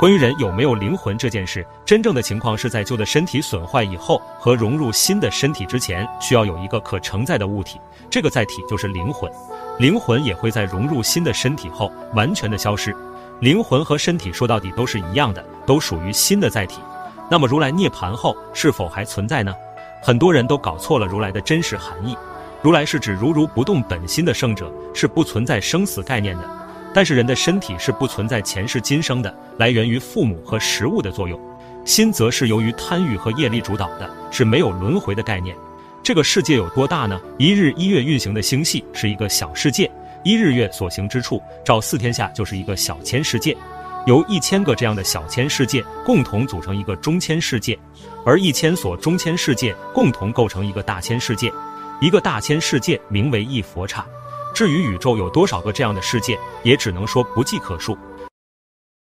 关于人有没有灵魂这件事，真正的情况是在旧的身体损坏以后和融入新的身体之前，需要有一个可承载的物体，这个载体就是灵魂。灵魂也会在融入新的身体后完全的消失。灵魂和身体说到底都是一样的，都属于新的载体。那么如来涅槃后是否还存在呢？很多人都搞错了如来的真实含义。如来是指如如不动本心的圣者，是不存在生死概念的。但是人的身体是不存在前世今生的，来源于父母和食物的作用；心则是由于贪欲和业力主导的，是没有轮回的概念。这个世界有多大呢？一日一月运行的星系是一个小世界，一日月所行之处，照四天下就是一个小千世界，由一千个这样的小千世界共同组成一个中千世界，而一千所中千世界共同构成一个大千世界，一个大千世界名为一佛刹。至于宇宙有多少个这样的世界，也只能说不计可数。